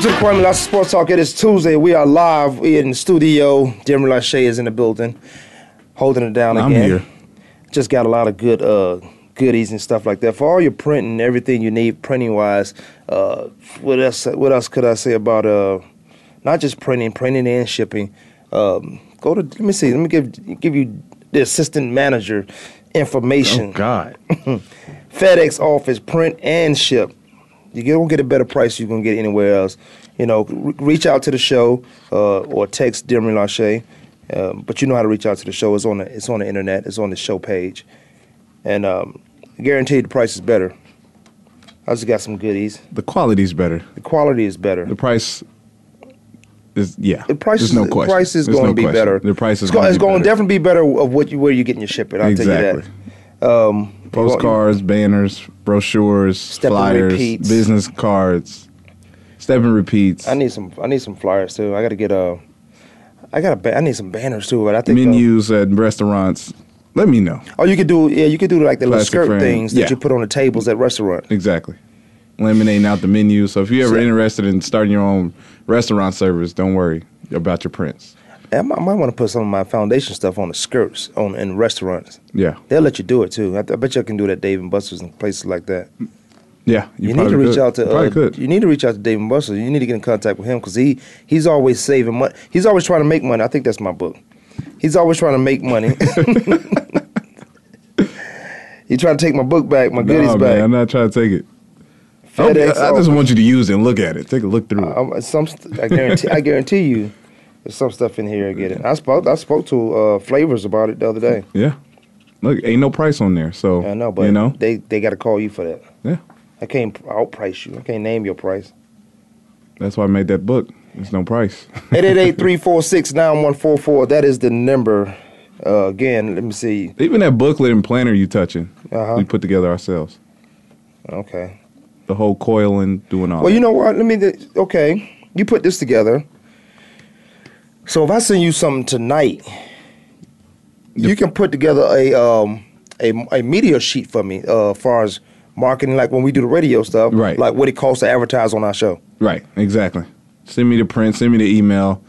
Welcome to the Kwamie Lassiter Sports Talk. It is Tuesday. We are live in the studio. Demery Lachey is in the building, holding it down I'm again. here. Just got a lot of good uh, goodies and stuff like that for all your printing, everything you need printing wise. Uh, what else? What else could I say about uh, not just printing, printing and shipping? Um, go to let me see. Let me give give you the assistant manager information. Oh God. FedEx office, print and ship. You don't get a better price you can get anywhere else. You know, re- reach out to the show uh, or text Demery Lachey. Um, but you know how to reach out to the show. It's on the it's on the internet. It's on the show page, and um, guaranteed the price is better. I just got some goodies. The quality's better. The quality is better. The price is yeah. The price There's is no the question. price is going no to be question. better. The price is it's, going it's to going to definitely be better of what you where you're getting your shipping. I'll exactly. tell you that. Um, Postcards, banners, brochures, Step flyers, business cards, step and repeats, I need some. I need some flyers too. I got to get a. I got a. ba- I need some banners too. But I think uh, menus at restaurants. Let me know. Oh, you could do yeah, you could do like the little skirt frame. things that Yeah. you put on the tables at restaurants. Exactly. Laminating out the menu. So if you're ever So- interested in starting your own restaurant service, don't worry about your prints. I might, want to put some of my foundation stuff on the skirts on in restaurants. Yeah. They'll let you do it too. I, I bet you can do that at Dave and Buster's and places like that. Yeah. You, need to reach could. out to You uh, could. you need to reach out to Dave and Buster's. You need to get in contact with him because he he's always saving money. He's always trying to make money. I think that's my book. He's always trying to make money. he trying to take my book back, my goodies no, back. man, I'm not trying to take it. I, FedEx I just want you to use it and look at it. Take a look through it. Um, some, I guarantee, I guarantee you, there's some stuff in here. I get it. I spoke, I spoke to uh, Flavors about it the other day. Yeah. Look, ain't no price on there. So I know, but you know, they they got to call you for that. yeah. I can't outprice you. I can't name your price. That's why I made that book. There's no price. 888-346-9144. That is the number. Uh, again, let me see. Even that booklet and planner you touching, Uh-huh. we put together ourselves. Okay. The whole coil and doing all. Well, that. you know what? Let me. th- Okay, you put this together. So if I send you something tonight, you can put together a um a, a media sheet for me. Uh, as far as marketing, like when we do the radio stuff, Right. Like what it costs to advertise on our show. Right, exactly. Send me the print. Send me the email.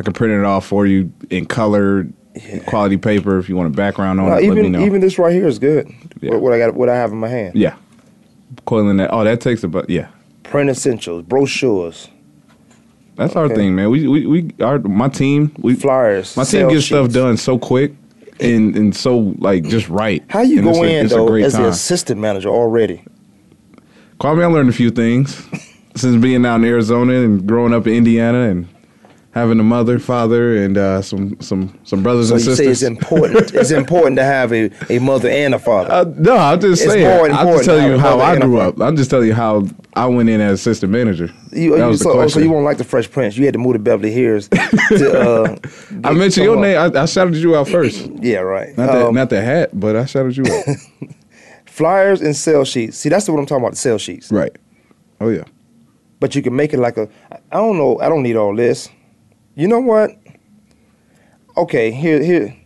I can print it off for you in color, quality paper. If you want a background on No, it, let me even know. even this right here is good. Yeah. What, what I got, what I have in my hand. yeah, coiling that. Oh, that takes about yeah. Print essentials, brochures, That's our thing, man. We we we our my team we flyers. My team gets stuff done so quick and and so like just right. How you And go in a though as the assistant manager already? Kwamie, I learned a few things since being out in Arizona and growing up in Indiana and having a mother, father, and uh, some some some brothers So and you say sisters. it's important. it's important to have a, a mother and a father. Uh, no, I'm just It's saying. I'm just telling you how I grew up. I'm just telling you how I went in as assistant manager. You, that you, was the so, oh, so you won't like the Fresh Prince. You had to move to Beverly Hills. to, uh, I mentioned your uh, name. I, I shouted you out first. Yeah, right. Not that, Um, not the hat, but I shouted you out. flyers and sales sheets. See, that's what I'm talking about. The sales sheets. right. Oh yeah. But you can make it like a. I don't know. I don't need all this. You know what? Okay, here, here,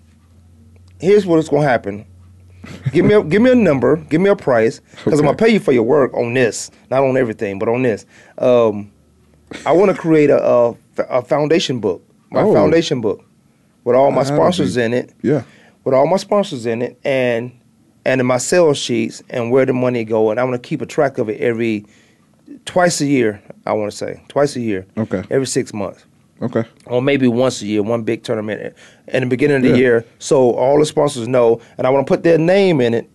here's what's gonna happen. Give me a give me a number. Give me a price because I'm gonna pay you for your work on this, not on everything, but on this. Um, I want to create a, a a foundation book, my Oh. foundation book, with all my That'd sponsors in it. Yeah. with all my sponsors in it and and in my sales sheets and where the money go and I want to keep a track of it every twice a year I want to say twice a year Okay. every six months Okay. or maybe once a year one big tournament in the beginning of the Yeah. year so all the sponsors know and I want to put their name in it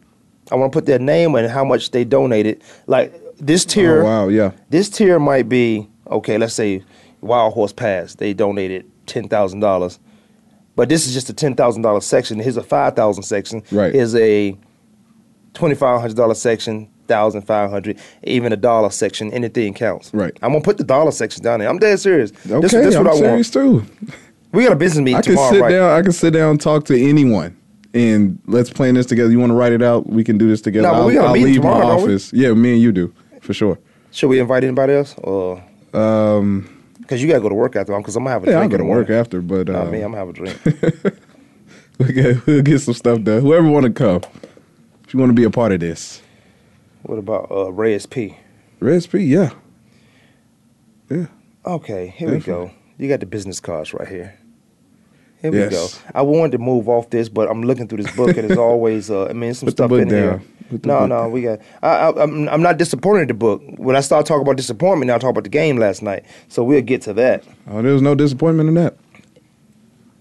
I want to put their name and how much they donated like this oh, tier Oh, wow. Yeah. this tier might be okay. Let's say Wild Horse Pass, they donated ten thousand dollars, but this is just a ten thousand dollar section. Here's a five thousand section. Right. Here's a twenty five hundred dollar section, thousand five hundred, even a dollar section. Anything counts. Right. I'm gonna put the dollar section down there. I'm dead serious. Okay. This, this I'm what I serious want. too. We got a business meeting I can tomorrow, sit right? down. I can sit down and talk to anyone, and let's plan this together. You want to write it out? We can do this together. No, I'll, we got I'll leave my tomorrow, we? office. Yeah, me and you do for sure. Should we invite anybody else, or Um, because you gotta go to work after? Because I'm gonna have a yeah, I'm drink. gonna the work after, but uh, me. I'm gonna have a drink. we'll, get, we'll get some stuff done. Whoever want to come, if you want to be a part of this, what about uh, SP? Red P, yeah, yeah. Okay, here we go. You got the business cards right here. Here Yes. we go. I wanted to move off this, but I'm looking through this book, and there's always, uh, I mean, some Put stuff in down. here. Put No, no, down. we got. I, I, I'm, I'm not disappointed in the book. When I start talking about disappointment, now I talk about the game last night. So we'll get to that. Oh, there was no disappointment in that.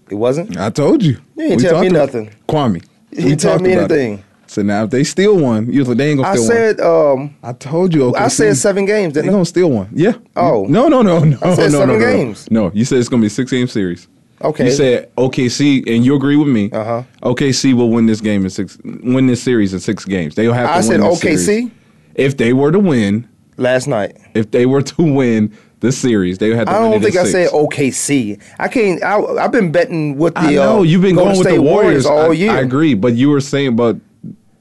It wasn't. I told you. You ain't We tell me nothing. Kwamie. You didn't tell me about it. So now if they steal one, you like, they ain't gonna I steal said, um, one. I told you. Okay, I said seven games. They I? gonna steal one. Yeah. Oh. No, no, no, no. I said no, seven no, no, games. No, you said it's gonna be a six game series. Okay. You said OKC, and you agree with me. Uh-huh. OKC will win this game in six. Win this series in six games. They'll have to I said this OKC series. If they were to win, last night. if they were to win the series, they would have to I don't think I six. said OKC. I can't. I, I've been betting with the. I know uh, you've been Golden going with the Warriors, all I, year. I agree, but you were saying about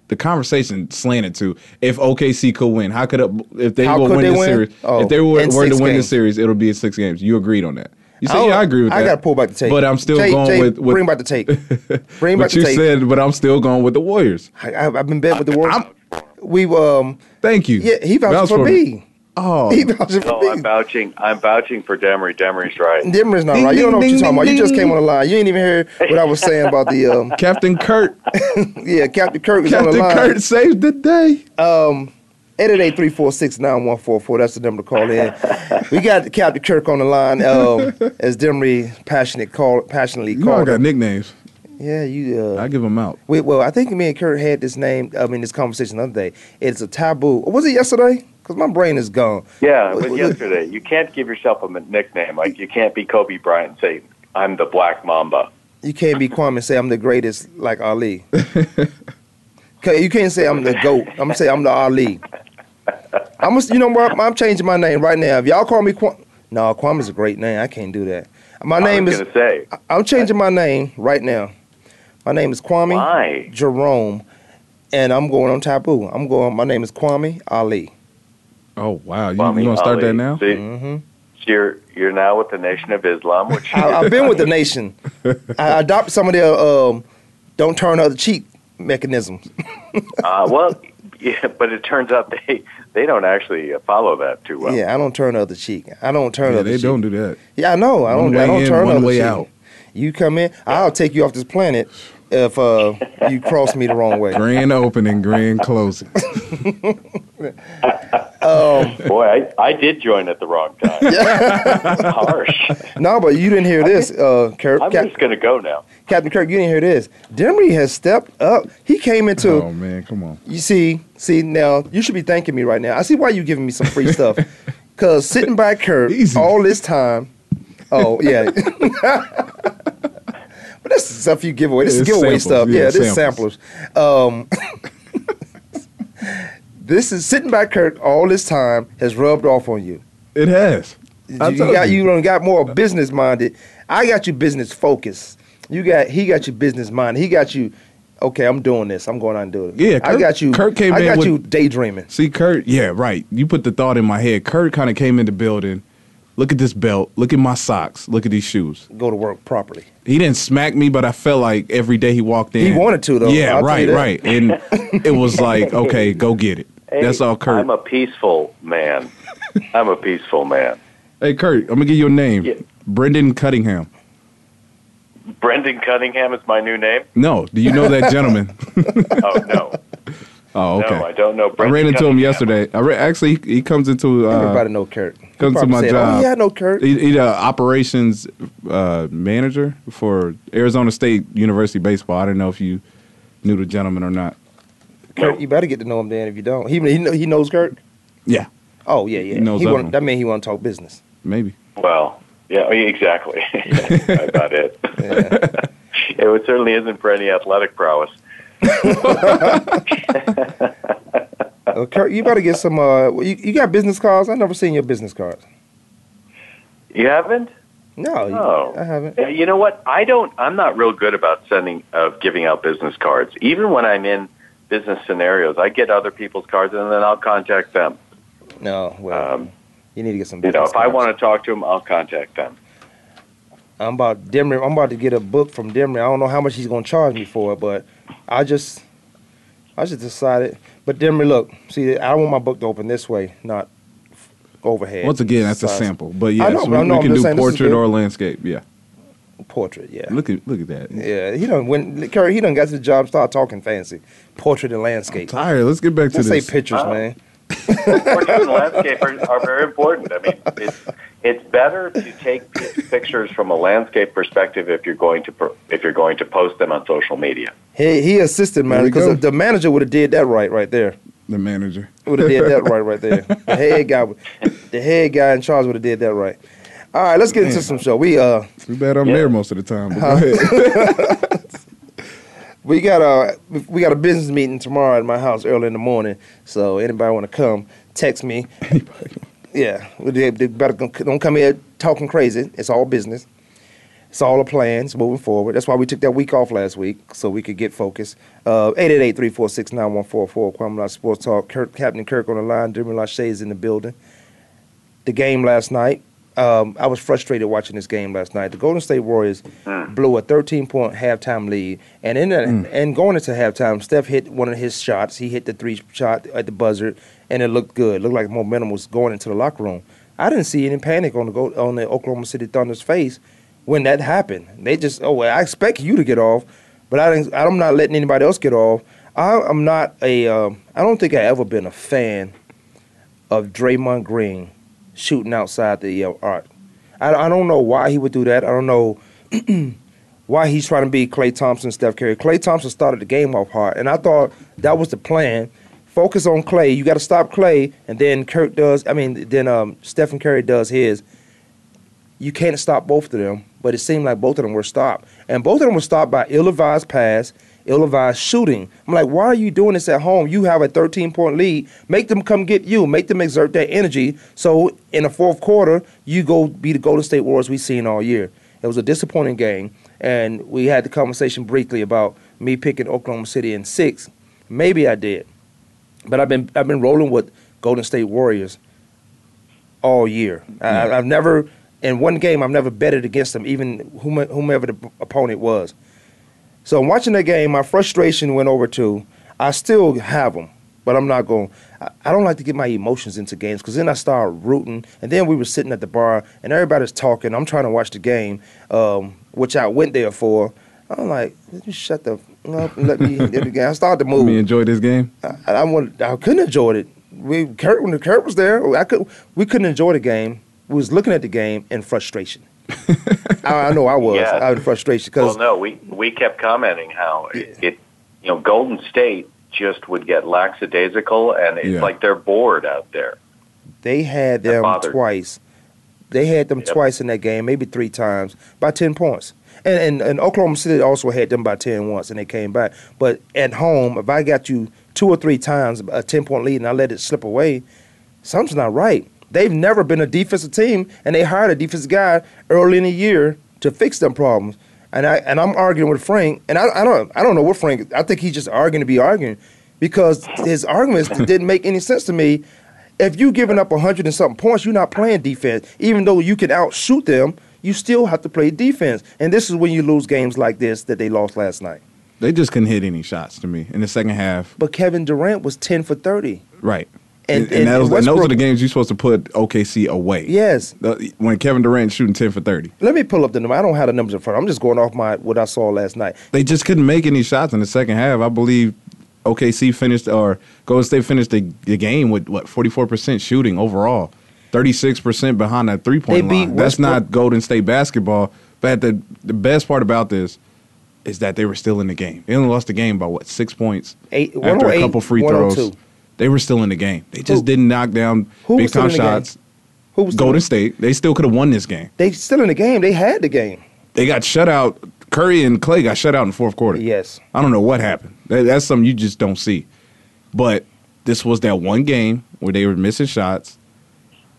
the conversation slanted to if OKC could win, how could it, if they How will win they the win? series? Oh, if they were, were to win the series, it'll be in six games. You agreed on that. You said, don't- yeah, I agree with I that. I gotta pull back the tape. But I'm still Jay- going Jay, with, with bring back the tape. Bring back the you tape. said, but I'm still going with the Warriors. I, I, I've been bet with the Warriors. I'm- We um. Thank you. Yeah, he vouched Vouch for me. Oh, He vouching for No, me. I'm vouching. I'm vouching for Demery. Demery's right. Demery's not Ding, right. You don't know what you're talking ding, about. You just came on the line. You ain't even hear what I was saying about the um. Captain Kurt. Yeah, Captain Kirk is on Captain the line. Captain Kurt saved the day. Um, 888-346-9144. That's the number to call in. we got Captain Kirk on the line. Um, as Demery passionate call passionately You know I got him. nicknames. Yeah, you. Uh, I give them out. Wait, well, I think me and Kurt had this name. I mean, this conversation the other day. It's a taboo. Was it yesterday? Because my brain is gone. Yeah, it was yesterday. You can't give yourself a nickname. Like you can't be Kobe Bryant and say I'm the Black Mamba. You can't be Kwamie and say I'm the greatest like Ali. you can't say I'm the goat. I'm gonna say I'm the Ali. I'm gonna, you know what? I'm changing my name right now. If y'all call me Kwamie, no, Kwamie's a great name. I can't do that. My name is. say I'm changing my name right now. My name is Kwamie why? Jerome, and I'm going on taboo. I'm going. My name is Kwamie Ali. Oh wow, you, Kwamie you gonna start Ali. that now? See, hmm so you're you're now with the Nation of Islam, which I, I've been with the nation. I adopted some of their um, "don't turn the other cheek" mechanisms. uh, well, yeah, but it turns out they they don't actually uh, follow that too well. yeah, I don't turn the other cheek. I don't turn Yeah, other they cheek. don't do that. Yeah, I know. I One don't. I don't in, turn one the other way cheek. out. You come in, I'll take you off this planet if uh, you cross me the wrong way. Grand opening, grand closing. Um, Boy, I, I did join at the wrong time. Harsh. no, but you didn't hear this, uh, Kirk. I'm Cap- just gonna go now. Captain Kirk, you didn't hear this. Demery has stepped up. He came into. oh man, come on. You see, see now, you should be thanking me right now. I see why you're giving me some free stuff. Cause sitting by Kirk Easy. all this time. Oh yeah. But that's the stuff you give away. This Yeah, is giveaway stuff. Yeah, Yeah, this is samples. samplers. Um, this is sitting by Kirk all this time has rubbed off on you. It has. I You told got you. you got more business minded. I got you business focused. You got he got you business minded. He got you. Okay, I'm doing this. I'm going out and doing it. Yeah, I got you. Kurt came I in got with- you daydreaming. See, Kurt, yeah, right. You put the thought in my head. Kurt kind of came in the building. Look at this belt. Look at my socks. Look at these shoes. Go to work properly. He didn't smack me, but I felt like every day he walked in. He wanted to, though. Yeah, I'll right, right. And it was like, okay, go get it. Hey, That's all Kurt. I'm a peaceful man. I'm a peaceful man. hey, Kurt, I'm going to give you a name. Yeah. Brendan Cunningham. Brendan Cunningham is my new name. No, do you know that gentleman? Oh no, oh, okay. no, I don't know. I ran into him yesterday. I re- actually, he, he comes into uh, Everybody know Kurt. Comes to my said, job. Oh yeah, I know Kurt. He, he's a operations uh, manager for Arizona State University baseball. I don't know if you knew the gentleman or not. Kurt, you better get to know him then. If you don't, he he, he knows Kurt. Yeah, Oh yeah, yeah. He knows of want, him. that means he want to talk business. maybe. Well, yeah, exactly. That's about it. Yeah. It certainly isn't for any athletic prowess. Uh, Kurt, you better get some. Uh, you, you got business cards? I never seen your business cards. You haven't? No, you- Oh. I haven't. You know what? I don't. I'm not real good about sending of giving out business cards. Even when I'm in business scenarios, I get other people's cards and then I'll contact them. No, well, Um, you need to get some. you Business know, if I want to talk to them, I'll contact them. I'm about Demery. I'm about to get a book from Demery. I don't know how much he's gonna charge me for it, but I just, I just decided. But Demery, look, see, I want my book to open this way, not overhead. Once again, that's a sample. But I yes, know, but we, know, we can do saying this is portrait or landscape. Yeah. Portrait, yeah. Look at look at that. Yeah, he done when Curry he done got to the job, start talking fancy. Portrait and landscape. Tired. Let's get back to Let's say this. pictures, Oh. man. Portrait and landscape are, are very important. I mean, it's it's better to take pictures from a landscape perspective if you're going to if you're going to post them on social media. He he assisted There man because the, the manager would have did that right right there. the manager. Would have did that right right there. The head guy, the head guy in charge would have did that right. All right, let's get into some show. We uh Too bad I'm Yeah. there most of the time. But go ahead. we got a we got a business meeting tomorrow at my house early in the morning. So anybody want to come, text me. Yeah, they, they better don't come here talking crazy. It's all business. It's all a plan. It's moving forward. That's why we took that week off last week so we could get focused. Uh, 888-346-9144. Kwamie Sports Talk. Kirk, Captain Kirk on the line. Demery Lachey is in the building. The game last night. Um, I was frustrated watching this game last night. The Golden State Warriors blew a 13-point halftime lead, and in that, and going into halftime, Steph hit one of his shots. He hit the three shot at the buzzer, and it looked good. It looked like momentum was going into the locker room. I didn't see any panic on the Go- on the Oklahoma City Thunder's face when that happened. They just, oh, well, I expect you to get off, but I didn't, I'm not letting anybody else get off. I, I'm not a, um, I don't think I ever been a fan of Draymond Green shooting outside the uh, arc. I, I don't know why he would do that. I don't know why he's trying to be Klay Thompson, Steph Curry. Klay Thompson started the game off hard, and I thought that was the plan. Focus on Klay. You got to stop Klay, and then Kirk does. I mean, then um, Stephen Curry does his. You can't stop both of them, but it seemed like both of them were stopped, and both of them were stopped by ill-advised pass, ill-advised shooting. I'm like, why are you doing this at home? You have a 13-point lead. Make them come get you. Make them exert their energy. So in the fourth quarter, you go be the Golden State Warriors we've seen all year. It was a disappointing game, and we had the conversation briefly about me picking Oklahoma City in six. Maybe I did, but I've been I've been rolling with Golden State Warriors all year. I, I've never in one game I've never betted against them, even whom- whomever the opponent was. So I'm watching that game. My frustration went over to I still have them, but I'm not going. I, I don't like to get my emotions into games because then I start rooting. And then we were sitting at the bar and everybody's talking. I'm trying to watch the game, um, which I went there for. I'm like, shut the up and let me hit the game. I started to Let move. me enjoy this game. I, I wanted, I couldn't enjoy it. We Kurt when the Kurt was there, I could we couldn't enjoy the game. We was looking at the game in frustration. I, I know I was. Yeah. I was in frustration because Well, no, we we kept commenting how it, it you know Golden State just would get lackadaisical, and it's Yeah. like they're bored out there. they had them twice. They had them Yep. twice in that game, maybe three times, by ten points. And, and and Oklahoma City also had them by ten once, and they came back. But at home, if I got you two or three times a ten point lead, and I let it slip away, something's not right. They've never been a defensive team, and they hired a defensive guy early in the year to fix them problems. And I and I'm arguing with Frank, and I, I don't I don't know what Frank. I think he's just arguing to be arguing, because his arguments didn't make any sense to me. If you're giving up hundred and something points, you're not playing defense. Even though you can outshoot them, you still have to play defense. And this is when you lose games like this that they lost last night. They just couldn't hit any shots to me in the second half. But Kevin Durant was ten for thirty. Right. And- And, and- and, was, and those are the games you're supposed to put OKC away. Yes. When Kevin Durant shooting 10 for 30. Let me pull up the number. I don't have the numbers in front. I'm just going off my what I saw last night. They just couldn't make any shots in the second half. I believe OKC finished or Golden State finished the, the game with what 44% shooting overall, 36% behind that three point They beat line. That's not Golden State basketball. But the the best part about this is that they were still in the game. They only lost the game by what six points Eight- after oh a couple free 102. throws. They were still in the game. They just Who? didn't knock down Who was big still time in the game? shots. Who was Golden State. They still could have won this game. They still in the game. They had the game. They got shut out. Curry and Klay got shut out in the fourth quarter. Yes. I don't know what happened. That, that's something you just don't see. But this was that one game where they were missing shots,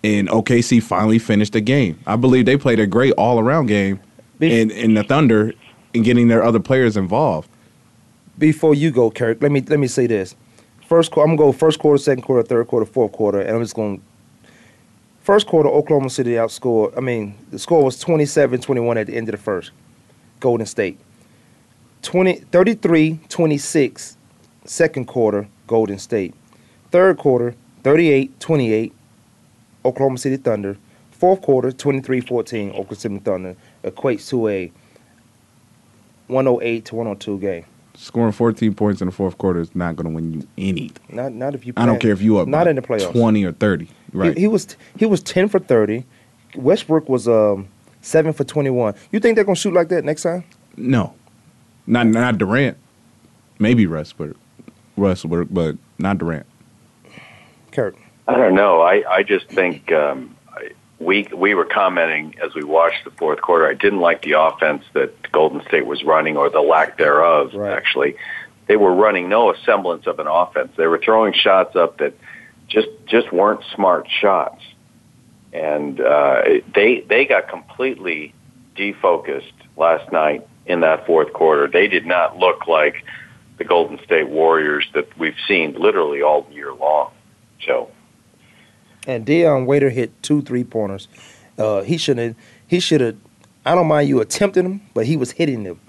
and OKC finally finished the game. I believe they played a great all around game Bef- in, in the Thunder and getting their other players involved. Before you go, Kirk, let me let me say this. First, I'm gonna go first quarter, second quarter, third quarter, fourth quarter, and I'm just gonna First quarter, Oklahoma City outscored. I mean, the score was 27-21 at the end of the first. Golden State. 20, 33-26, second quarter, Golden State. Third quarter, 38-28, Oklahoma City Thunder. Fourth quarter, 23-14, Oklahoma City Thunder equates to a 108 to 102 game. Scoring 14 points in the fourth quarter is not going to win you anything. Not not if you. I don't care if you up Not in the playoffs. 20 or 30. Right. He, he was he was 10 for 30. Westbrook was um seven for 21. You think they're gonna shoot like that next time? no. Not not Durant. Maybe Russ, but Russ, but but not Durant. Kurt. I don't know. I, I just think um, I- we we were commenting as we watched the fourth quarter. I didn't like the offense that Golden State was running, or the lack thereof. Right. Actually, they were running no semblance of an offense. They were throwing shots up that just just weren't smart shots, and uh, they they got completely defocused last night in that fourth quarter. They did not look like the Golden State Warriors that we've seen literally all year long. So. And Dion Waiter hit two three pointers. Uh, he should have. He should have. I don't mind you attempting them, but he was hitting them.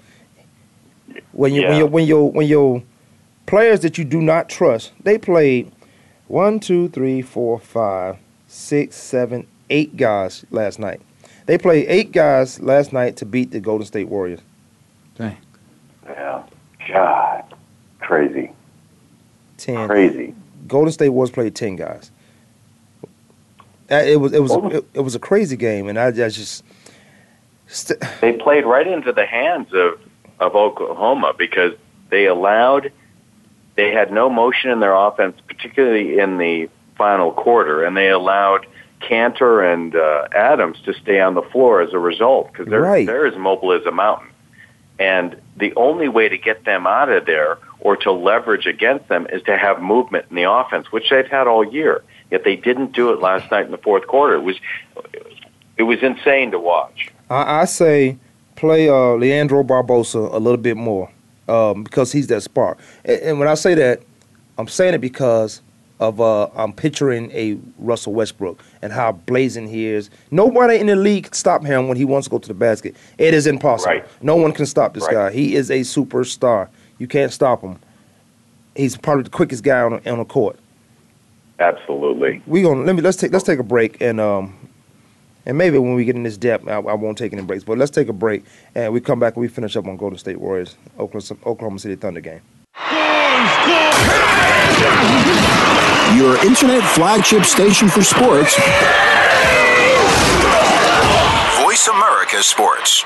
When you when Yeah. your when your when your players that you do not trust, they played one, two, three, four, five, six, seven, eight guys last night. They played eight guys last night to beat the Golden State Warriors. Dang. Yeah. God. Crazy. Ten. Crazy. Golden State Warriors played ten guys. It was it was it, it was a crazy game, and I, I just. St- They played right into the hands of, of Oklahoma because they allowed, they had no motion in their offense, particularly in the final quarter, and they allowed Kanter and uh, Adams to stay on the floor as a result because they're, Right. they're as mobile as a mountain. And the only way to get them out of there or to leverage against them is to have movement in the offense, which they've had all year. Yet they didn't do it last night in the fourth quarter. It was it was insane to watch. I, I say play uh, Leandro Barbosa a little bit more um, because he's that spark. And, and when I say that, I'm saying it because of uh, I'm picturing a Russell Westbrook and how blazing he is. Nobody in the league can stop him when he wants to go to the basket. It is impossible. Right. No one can stop this Right. guy. He is a superstar. You can't stop him. He's probably the quickest guy on on the court. Absolutely. We gonna let me let's take let's take a break and um and maybe when we get in this depth, I, I won't take any breaks. But let's take a break and we come back and we finish up on Golden State Warriors, Oklahoma, Oklahoma City Thunder game. Your internet flagship station for sports. Voice America Sports.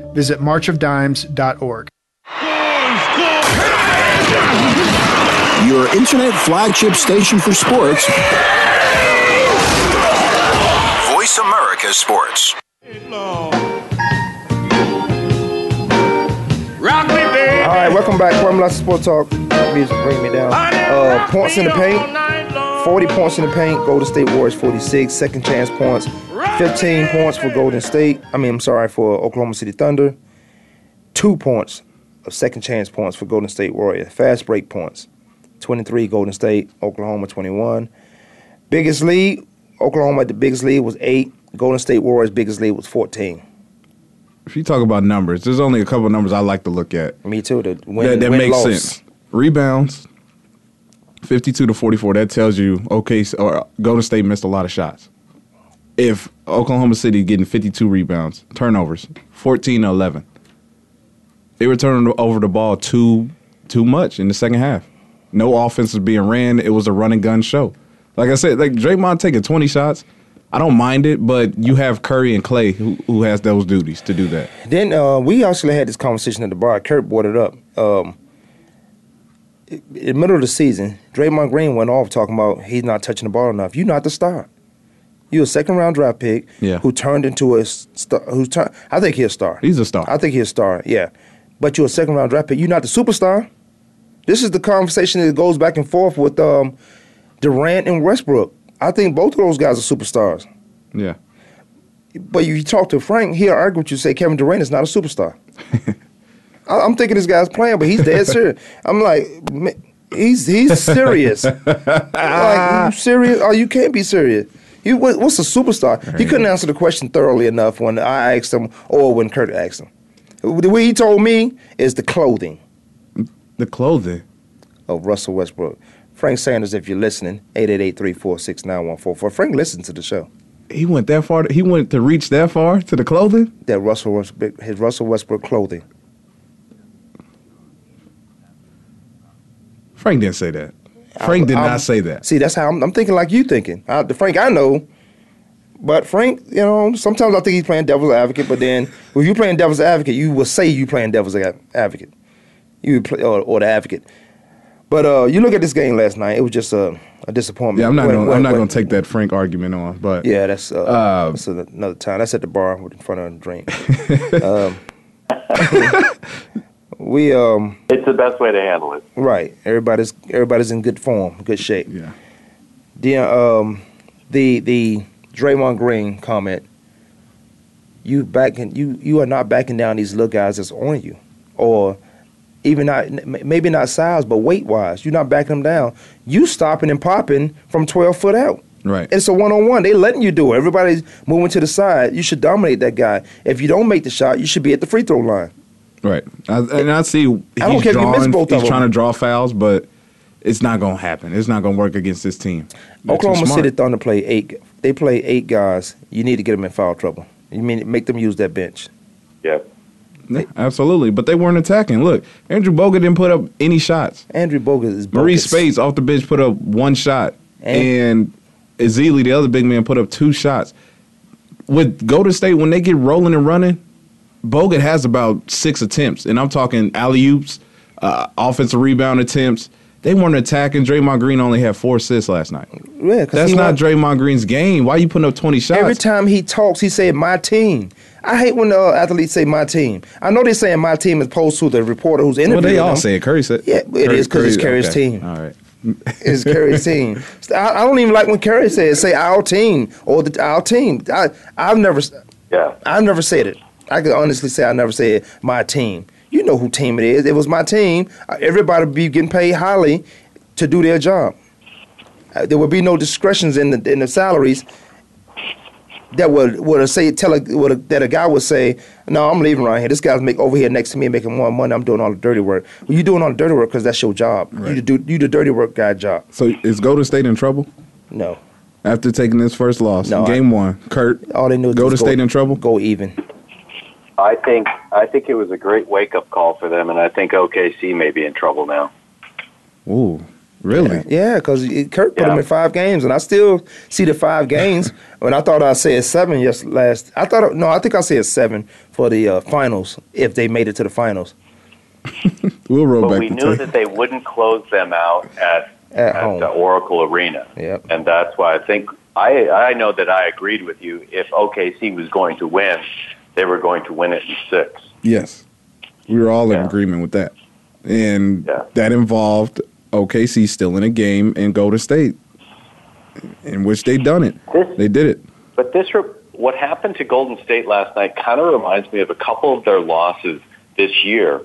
Visit marchofdimes.org. Your internet flagship station for sports. Voice America Sports. All right, welcome back. Kwamie Lassiter Sports Talk. Music bring me down. Uh, points in the paint. 40 points in the paint. Golden State Warriors 46. Second chance points. 15 points for Golden State. I mean, I'm sorry, for Oklahoma City Thunder. Two points of second chance points for Golden State Warriors. Fast break points. 23 Golden State, Oklahoma 21. Biggest lead, Oklahoma at the biggest lead was 8. Golden State Warriors biggest lead was 14. If you talk about numbers, there's only a couple of numbers I like to look at. Me too. The win, that that win, makes loss. sense. Rebounds, 52 to 44. That tells you, okay, so, or Golden State missed a lot of shots. If Oklahoma City getting 52 rebounds, turnovers, 14 to 11. They were turning over the ball too too much in the second half. No offense was being ran. It was a run and gun show. Like I said, like Draymond taking 20 shots, I don't mind it, but you have Curry and Klay who, who has those duties to do that. Then uh, we actually had this conversation at the bar. Kurt brought it up. Um, in the middle of the season, Draymond Green went off talking about he's not touching the ball enough. You're not the star. You're a second round draft pick Yeah. who turned into a star. Who's turned? I think he's a star. He's a star. I think he's a star. Yeah, but you're a second round draft pick. You're not the superstar. This is the conversation that goes back and forth with um, Durant and Westbrook. I think both of those guys are superstars. Yeah. But you talk to Frank, he'll argue with you. Say Kevin Durant is not a superstar. I, I'm thinking this guy's playing, but he's dead serious. I'm like, he's he's serious. like, you serious? Oh, you can't be serious. What, what's a superstar? He couldn't answer the question thoroughly enough when I asked him or when Kurt asked him. The way he told me is the clothing The clothing. of Russell Westbrook. Frank Sanders, if you're listening, 888-346-9144. Frank listens to the show. He went that far. He went to reach that far to the clothing. That Russell Westbrook, his Russell Westbrook clothing. Frank didn't say that. Frank did I'm- not say that. See, that's how I'm, I'm thinking like you thinking. I, the Frank I know, but Frank, you know, sometimes I think he's playing devil's advocate. But then, if you're playing devil's advocate, you will say you're playing devil's advocate. You would play or, or the advocate. But uh, you look at this game last night; it was just a, a disappointment. Yeah, I'm not. When- Gonna, when- I'm not going to take that Frank argument on. But Yeah, that's uh, Uh, that's another time. That's at the bar in front of a drink. um, we um It's the best way to handle it. right. Everybody's everybody's in good form, good shape. yeah, The um, the the Draymond Green comment. You backing you you are not backing down these little guys that's on you, or even not maybe not size but weight wise. You're not backing them down. You stopping and popping from twelve foot out. right. It's a one on one. They letting you do it. Everybody's moving to the side. You should dominate that guy. If you don't make the shot, you should be at the free throw line. Right. I, and I see he's I don't care if you miss drawing, both of he's them. trying to draw fouls, but it's not going to happen. It's not going to work against this team. They're Oklahoma. City Thunder play eight. They play eight guys. You need to get them in foul trouble. You mean make them use that bench? Yeah. Yeah, absolutely. But they weren't attacking. Look, Andrew Bogut didn't put up any shots. Andrew Bogut is Marreese bogus. Speights off the bench put up one shot. And- And, Ezeli, the other big man, put up two shots. With Golden State, when they get rolling and running, Bogut has about six attempts. And I'm talking alley oops, uh, offensive rebound attempts. They weren't attacking. Draymond Green only had four assists last night. Yeah, 'cause That's not want- Draymond Green's game. Why are you putting up 20 shots? Every time he talks, he said, my team. I hate when the uh, athletes say my team. I know they're saying my team as opposed to the reporter who's interviewing well, they all them. say it. Curry said. Yeah, it is 'cause it's Curry's okay. team. All right. It's Curry's team. I, I don't even like when Curry says say our team or the our team. I I've never Yeah. I've never said it. I could honestly say I never said my team. You know who team it is. It was my team. Uh, Everybody would be getting paid highly to do their job. Uh, there would be no discretions in the in the salaries that would would say tell a, would a, that a guy would say, no, I'm leaving right here. This guy's make over here next to me making more money. I'm doing all the dirty work. Well, you doing all the dirty work because that's your job. You Right. to do you the dirty work guy job. So is Golden State in trouble No, after taking this first loss? No, Game one. Kurt, all they knew Golden go- State in trouble? Go even. I think I think it was a great wake up call for them, and I think OKC may be in trouble now. Ooh, really? Yeah, because Kurt put Yeah. him in five games, and I still see the five games. when I thought I said seven yes last, I thought no, I think I said seven for the uh, finals if they made it to the finals We'll roll But back we the knew tape. that they wouldn't close them out at at, at the Oracle Arena. Yep. And that's why I think I I know that I agreed with you. If OKC was going to win, they were going to win it in six. Yes, we were all in Yeah. agreement with that, and Yeah. that involved OKC still in a game in Golden State, in which they done it. This, They did it. but this re- what happened to Golden State last night kind of reminds me of a couple of their losses this year,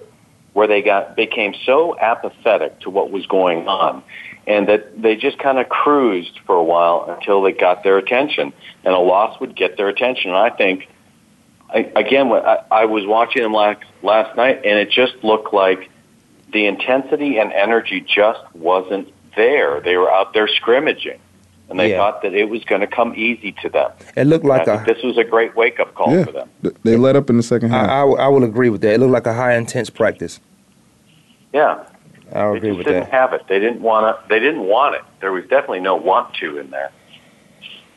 where they got became so apathetic to what was going on. And that they just kind of cruised for a while until they got their attention, and a loss would get their attention. And I think I, again, I, I was watching them last last night, and it just looked like the intensity and energy just wasn't there. They were out there scrimmaging, and they Yeah. thought that it was going to come easy to them. It looked like I a. think this was a great wake up call yeah, for them. They let up in the second half. I, I, I will agree with that. It looked like a high intense practice. Yeah, I'll they agree just with didn't that. have it. They didn't want to. They didn't want it. There was definitely no want to in there.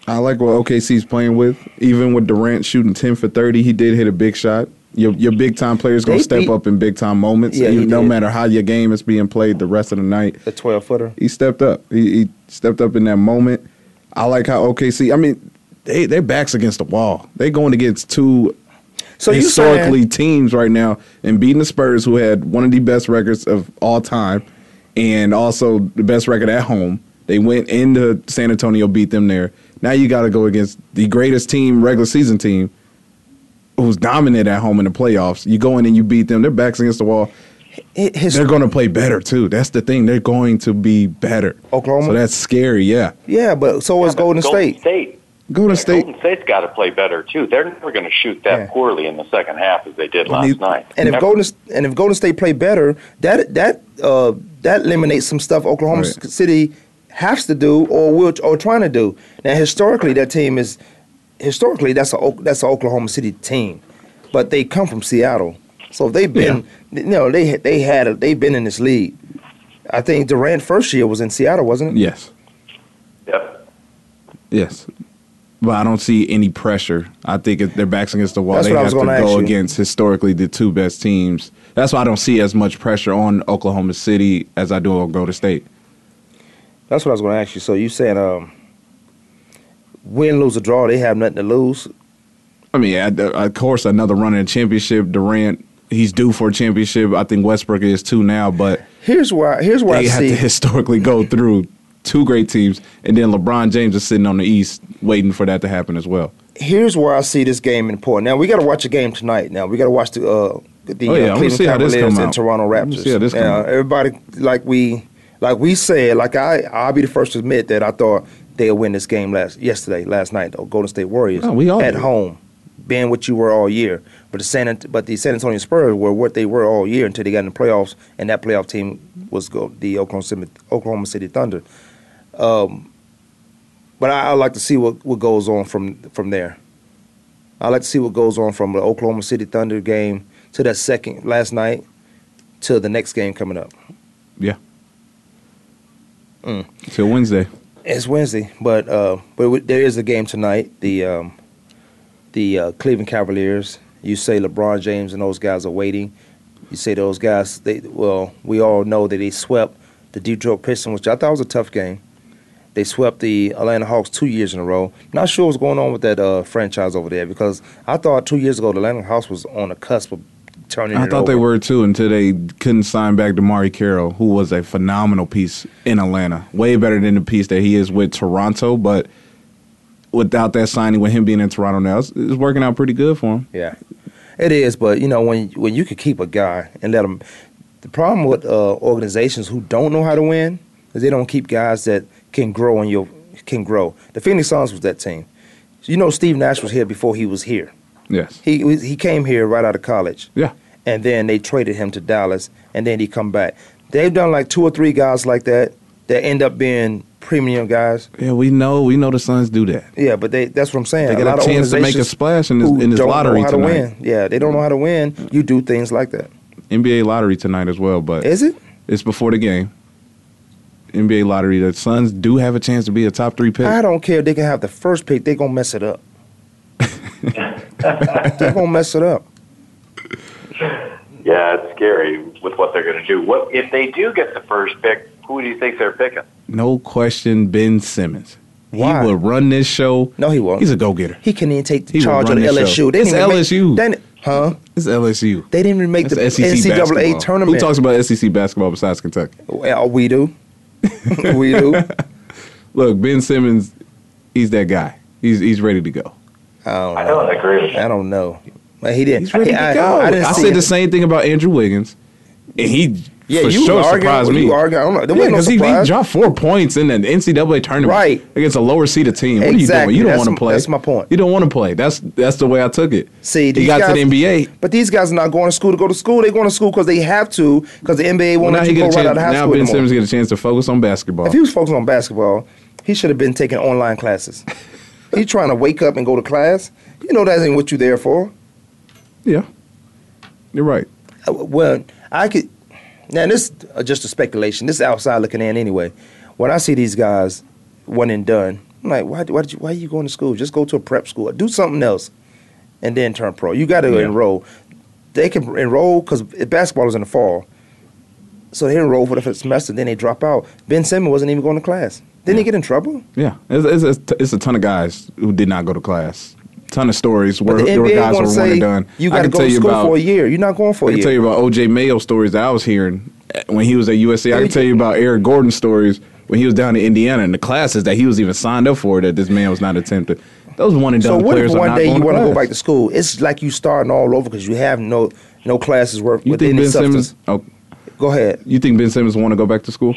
I like what OKC's playing with. Even with Durant shooting ten for thirty, he did hit a big shot. Your your big time players gonna They step beat- up in big time moments. Yeah, even no matter how your game is being played the rest of the night. The twelve footer. He stepped up. He, he stepped up in that moment. I like how OKC. I mean, they their backs against the wall. They going against two So historically saying, teams right now and beating the Spurs, who had one of the best records of all time, and also the best record at home. They went into San Antonio, beat them there. Now you got to go against the greatest team, regular season team, who's dominant at home in the playoffs. You go in and you beat them. Their backs against the wall. hi- his, They're going to play better too. That's the thing. They're going to be better. Oklahoma? So that's scary. Yeah. yeah, but so is Yeah, but Golden State. State. Golden State. Golden State's got to play better too. They're never going to shoot that Yeah. poorly in the second half as they did last need- night. And if Never. Golden and if Golden State play better, that that uh, that eliminates some stuff Oklahoma Right. City has to do or will or trying to do. Now historically, that team is historically that's a that's an Oklahoma City team, but they come from Seattle, so they've been you know they they had a, they've been in this league. I think Durant first year was in Seattle, wasn't it? Yes. Yep. Yes. But I don't see any pressure. I think if their backs against the wall. That's they what I have was to gonna go you. against historically the two best teams. That's why I don't see as much pressure on Oklahoma City as I do on Golden State. That's what I was going to ask you. So you saying um, win, lose, or draw, they have nothing to lose. I mean, I- of course, another run in a championship. Durant, he's due for a championship. I think Westbrook is too now, but Here's why. Here's where they I have see. to historically go through two great teams, and then LeBron James is sitting on the East waiting for that to happen as well. here's where I see this game important. Now we got to watch a game tonight. Now we got to watch the uh, the Oh, yeah, uh, Cleveland see how this Cavaliers and out. Toronto Raptors. how this come now, out. everybody like we like we said, like I I'll be the first to admit that I thought they'll win this game last yesterday, last night. The Golden State Warriors Oh, we all at did. home, being what you were all year. But the San but the San Antonio Spurs were what they were all year until they got in the playoffs, and that playoff team was go, the Oklahoma City, Oklahoma City Thunder. Um, but I, I like to see what, what goes on from from there. I like to see what goes on from the Oklahoma City Thunder game to that second last night to the next game coming up. Yeah. Mm. Till Wednesday. It's Wednesday, but uh, but w- there is a game tonight. The um, the uh, Cleveland Cavaliers. You say LeBron James and those guys are waiting. You say those guys. They well, we all know that they swept the Detroit Pistons, which I thought was a tough game. They swept the Atlanta Hawks two years in a row. Not sure what's going on with that uh, franchise over there because I thought two years ago the Atlanta Hawks was on the cusp of turning. I thought they were too until they couldn't sign back DeMarre Carroll, who was a phenomenal piece in Atlanta. Way better than the piece that he is with Toronto, but without that signing, with him being in Toronto now, it's, it's working out pretty good for him. Yeah, it is. But you know, when when you could keep a guy and let him, the problem with uh, organizations who don't know how to win is they don't keep guys that can grow and your can grow. The Phoenix Suns was that team. You know, Steve Nash was here before he was here. Yes. He was- he came here right out of college. Yeah. and then they traded him to Dallas, and then he come back. They've done like two or three guys like that that end up being premium guys. Yeah, we know. We know the Suns do that. Yeah, but they that's what I'm saying. They got a lot of chance to make a splash in this- in this don't lottery know how to win. Yeah, they don't know how to win. You do things like that. NBA lottery tonight as well, but Is it? it's before the game. NBA lottery. The Suns do have a chance to be a top three pick. I don't care. if They can have the first pick. They gonna mess it up. They gonna mess it up. Yeah, it's scary with what they're going to do. What if they do get the first pick? Who do you think they're picking? No question, Ben Simmons. Why? He will run this show. No, he won't. He's a go getter. He can't even take the He charge of run this LSU. show. They It's didn't make- LSU. they huh? It's LSU. They didn't even make That's the SEC NCAA basketball. tournament. Who talks about SEC basketball besides Kentucky? Well, we do. we do. Look, Ben Simmons, he's that guy. He's he's ready to go. I don't I don't agree with that. I don't know. But he didn't. He's ready I, to go. I, I, didn't see said it. the same thing about Andrew Wiggins, and he Yeah, for you sure arguing- surprised me. you arguing- I don't know. There yeah, wasn't no because he, he dropped four points in the NCAA tournament Right. against a lower seeded team. What Exactly. are you doing? You don't want to play. that's my point. You don't want to play. That's that's the way I took it. See, he got guys, to the NBA. But these guys are not going to school to go to school. They're going to school because they have to because the NBA Well, won't now let he you go a right out chance. of high Now school Ben. Simmons get a chance to focus on basketball. If he was focused on basketball, he should have been taking online classes. He's trying to wake up and go to class. You know that ain't what you're there for. yeah, you're right. Uh, Well, I could. Now this is just a speculation. This is outside looking in anyway. When I see these guys, one and done, I'm like, why, why, did you, why are you going to school? Just go to a prep school. Do something else and then turn pro. You got to Yeah. enroll. They can enroll because basketball is in the fall. So they enroll for the first semester, then they drop out. Ben Simmons wasn't even going to class. Didn't he get in trouble? Yeah, it's, it's, it's, a ton of guys who did not go to class. Ton of stories where the there were guys who were to one say and done. you I got to go tell to school about for a year. You're not going for I a can tell you about OJ Mayo stories that I was hearing when he was at USC. I can tell you about Eric Gordon stories when he was down in Indiana and the classes that he was even signed up for that this man was not attempting. Those one and So done what players if one day you want to go back to school? It's like you starting all over because you have no no classes worth You think Ben. Simmons? Oh, Go ahead. you think Ben Simmons want to go back to school?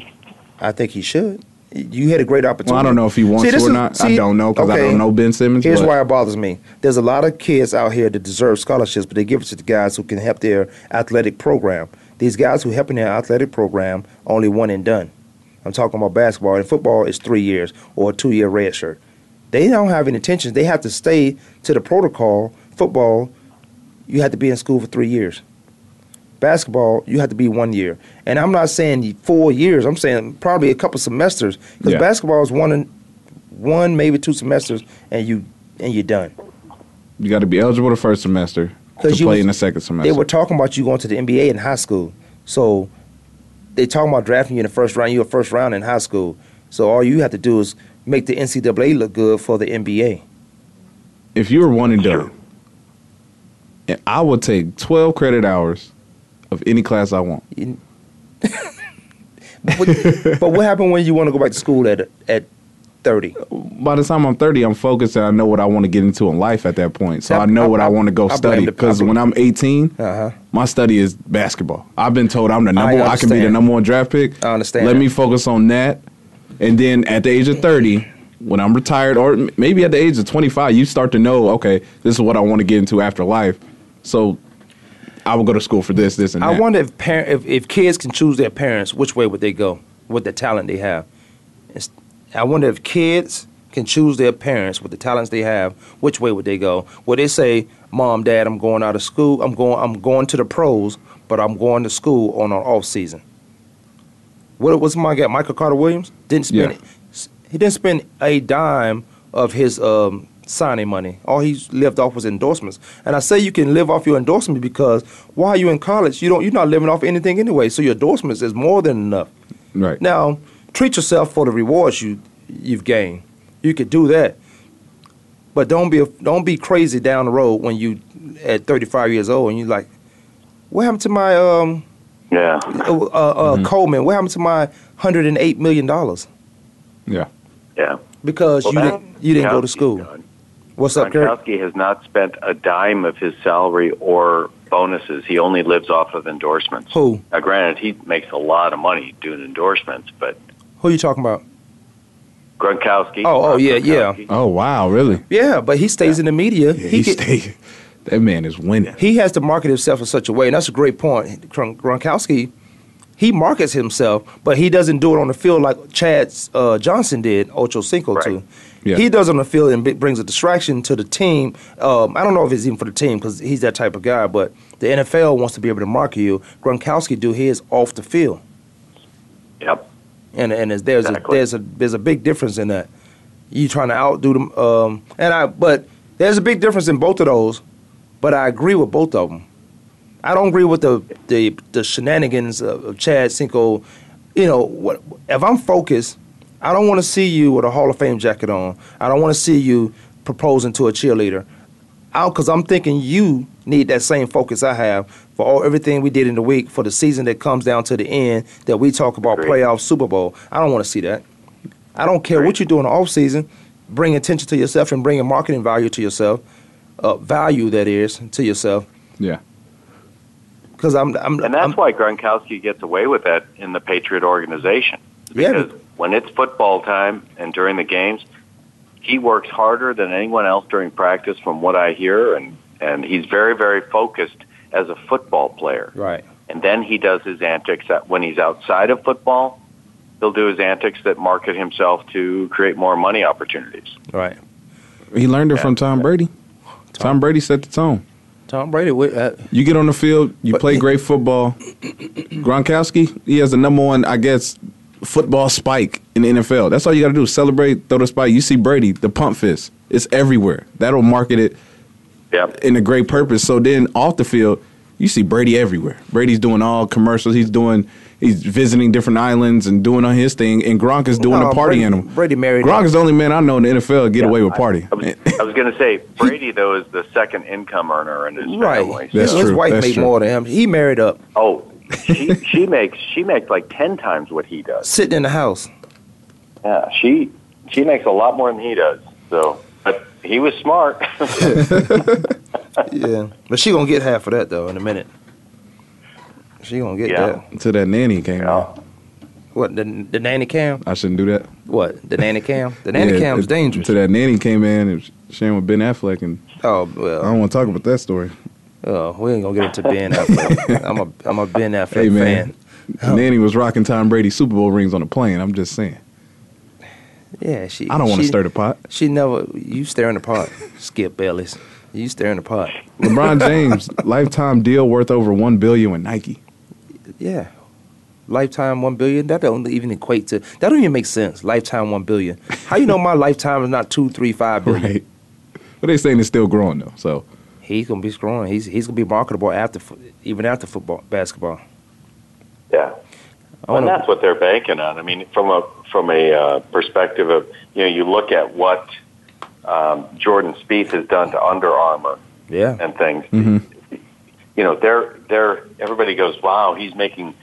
I think he should. You had a great opportunity. Well, I don't know if he wants See, to or not. I don't know because I don't know Ben Simmons. Here's but why it bothers me. There's a lot of kids out here that deserve scholarships, but they give it to the guys who can help their athletic program. These guys who help in their athletic program only one and done. I'm talking about basketball. And football is three years or a two year red shirt. They don't have any intentions. They have to stay to the protocol. Football, you have to be in school for three years. Basketball, you have to be one year. And I'm not saying four years. I'm saying probably a couple semesters because Yeah. basketball is one and one maybe two semesters and you and you're done. you got to be eligible the first semester to play was- in the second semester. They were talking about you going to the NBA in high school. So they talking about drafting you in the first round. You're a first round in high school. So all you have to do is make the NCAA look good for the NBA. if you were one and done, and I would take twelve credit hours of any class I want. You- but, but what happened when you want to go back to school at at 30? By the time I'm 30, I'm focused and I know what I want to get into in life at that point. So I- I know I- what I, I- want to go study. Because when I'm 18, Uh-huh. my study is basketball. I've been told I'm the number one. I can be the number one draft pick. I understand Let that. me focus on that. And then at the age of 30, when I'm retired, or maybe at the age of 25, you start to know, okay, this is what I want to get into after life. So I will go to school for this, this, and that. I that. wonder if, par- if if kids can choose their parents, which way would they go with the talent they have? It's, I wonder if kids can choose their parents with the talents they have, which way would they go? Would they say, "Mom, Dad, I'm going out of school. I'm going. I'm going to the pros, but I'm going to school on an off season." What was my guy? Michael Carter Williams didn't spend. He didn't spend a dime of his um, signing money. All he lived off was endorsements. And I say you can live off your endorsements because while you're in college, you don't. You're not living off anything anyway. So your endorsements is more than enough. right. Now, treat yourself for the rewards you you've gained. You could do that, but don't be don't be crazy down the road when you at 35 years old and you're like, what happened to my um Yeah. uh, uh, uh, Coleman? What happened to my 108 million dollars? yeah. Yeah. Because Well, you that- didn't you didn't go to Gronkowski's school. Done. What's up, Kurt? Gronkowski has not spent a dime of his salary or bonuses. He only lives off of endorsements. Who? Now, granted, he makes a lot of money doing endorsements, but Who are you talking about? Gronkowski. Oh, oh, yeah, yeah. Oh, wow, really? Yeah, but he stays in the media. Yeah, he he get- stayed. That man is winning. he has to market himself in such a way, and that's a great point. Gron- Gronkowski, he markets himself, but he doesn't do it on the field like Chad uh, Johnson did, Ocho Cinco Right. too. Yeah. He does on the field and b- brings a distraction to the team. Um, I don't know if it's even for the team because he's that type of guy, but the NFL wants to be able to market you. Gronkowski do his off the field, Yep. and and there's there's Exactly. a there's a there's a big difference in that. You trying to outdo them, um, and I but there's a big difference in both of those. But I agree with both of them. I don't agree with the the, the shenanigans of, of Chad Cinco. You know, what, if I'm focused, I don't want to see you with a Hall of Fame jacket on. I don't want to see you proposing to a cheerleader. Because I'm thinking you need that same focus I have for all everything we did in the week for the season that comes down to the end that we talk about Agreed. playoff Super Bowl. I don't want to see that. I don't care what you do in the off season. Bring attention to yourself and bring a marketing value to yourself, uh, value that is to yourself. Yeah. Because I'm, I'm, And that's I'm- why Gronkowski gets away with that in the Patriot organization. Yeah, Because when it's football time and during the games, he works harder than anyone else during practice, from what I hear, and and he's very very focused as a football player. right. And then he does his antics that when he's outside of football, he'll do his antics that market himself to create more money opportunities. Right. He learned it from Tom Brady. Tom Brady set the tone. Tom Brady. wi- Uh, You get on the field, you play great football. Gronkowski, he has the number one, I guess, football spike in the NFL. That's all you got to do. Celebrate, throw the spike. You see Brady, the pump fist. It's everywhere. That'll market it Yep. in a great purpose. So then off the field, you see Brady everywhere. Brady's doing all commercials. He's doing he's visiting different islands and doing on his thing. And Gronk is doing No, a party Brady- animal. Brady married Gronk up. is the only man I know in the NFL to get away with party. I was, I was going to say Brady though is the second income earner in his Right. family. That's His true. wife That's made true. more than him. He married up, Oh, she she makes she makes like ten times what he does. sitting in the house. Yeah, she she makes a lot more than he does. So, but he was smart. Yeah, but she gonna get half of that though in a minute. She gonna get Yeah. that. Until that nanny came Yeah. out. What the the nanny cam? I shouldn't do that. What the nanny cam? The nanny Yeah, cam's it- dangerous. Until that nanny came in and sharing with Ben Affleck, and Oh well, I don't want to talk about that story. Oh, we ain't gonna get into Ben Affleck. I'm a I'm a Ben Affleck Hey man, fan. nanny was rocking Tom Brady Super Bowl rings on the plane. I'm just saying. Yeah, she. I don't want to stir the pot. She never. You stir the pot. Skip Bayless. You stir the pot. LeBron James lifetime deal worth over one billion with Nike. Yeah. Lifetime one billion. That don't even equate to. That don't even make sense. Lifetime one billion. How you know my lifetime is not two, three, five billion? Right. But they saying it's still growing though. So He's gonna be strong. He's he's gonna be marketable after fo- even after football, basketball. yeah. Well, and that's what they're banking on. I mean, from a from a uh, perspective of you know, you look at what um, Jordan Spieth has done to Under Armour yeah. and things. Mm-hmm. You know, they're they're everybody goes, wow, he's making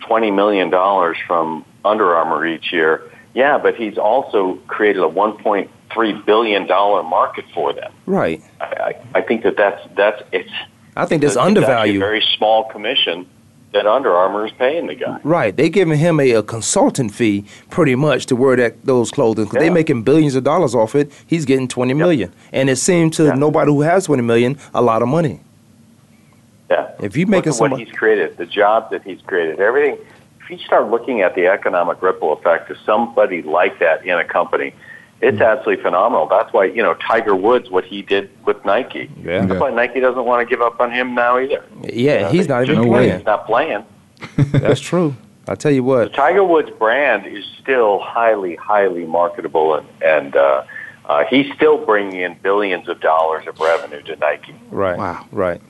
twenty million dollars from Under Armour each year. Yeah, but he's also created a one point three billion dollar market for them. Right. I, I, I think that that's that's it's I think that's undervalued. very small commission that Under Armour is paying the guy. Right, They're giving him a, a consultant fee pretty much to wear that those clothing because Yeah. they making billions of dollars off it. He's getting twenty million, and it seems to Yeah. nobody who has twenty million a lot of money. Yeah. If you Look at what he's created, the jobs that he's created, everything. If you start looking at the economic ripple effect of somebody like that in a company, it's Mm-hmm. absolutely phenomenal. That's why you know Tiger Woods, what he did with Nike. Yeah. That's why Nike doesn't want to give up on him now either. yeah, You know, he's not even No playing. He's not playing. That's true. I tell you what, The what, Tiger Woods brand is still highly, highly marketable, and and uh, uh, he's still bringing in billions of dollars of revenue to Nike. right? Wow. right.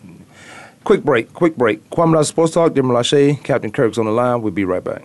Quick break, quick break. Kwamie Lassiter Sports Talk, Jim Lachey, Captain Kirk's on the line. We'll be right back.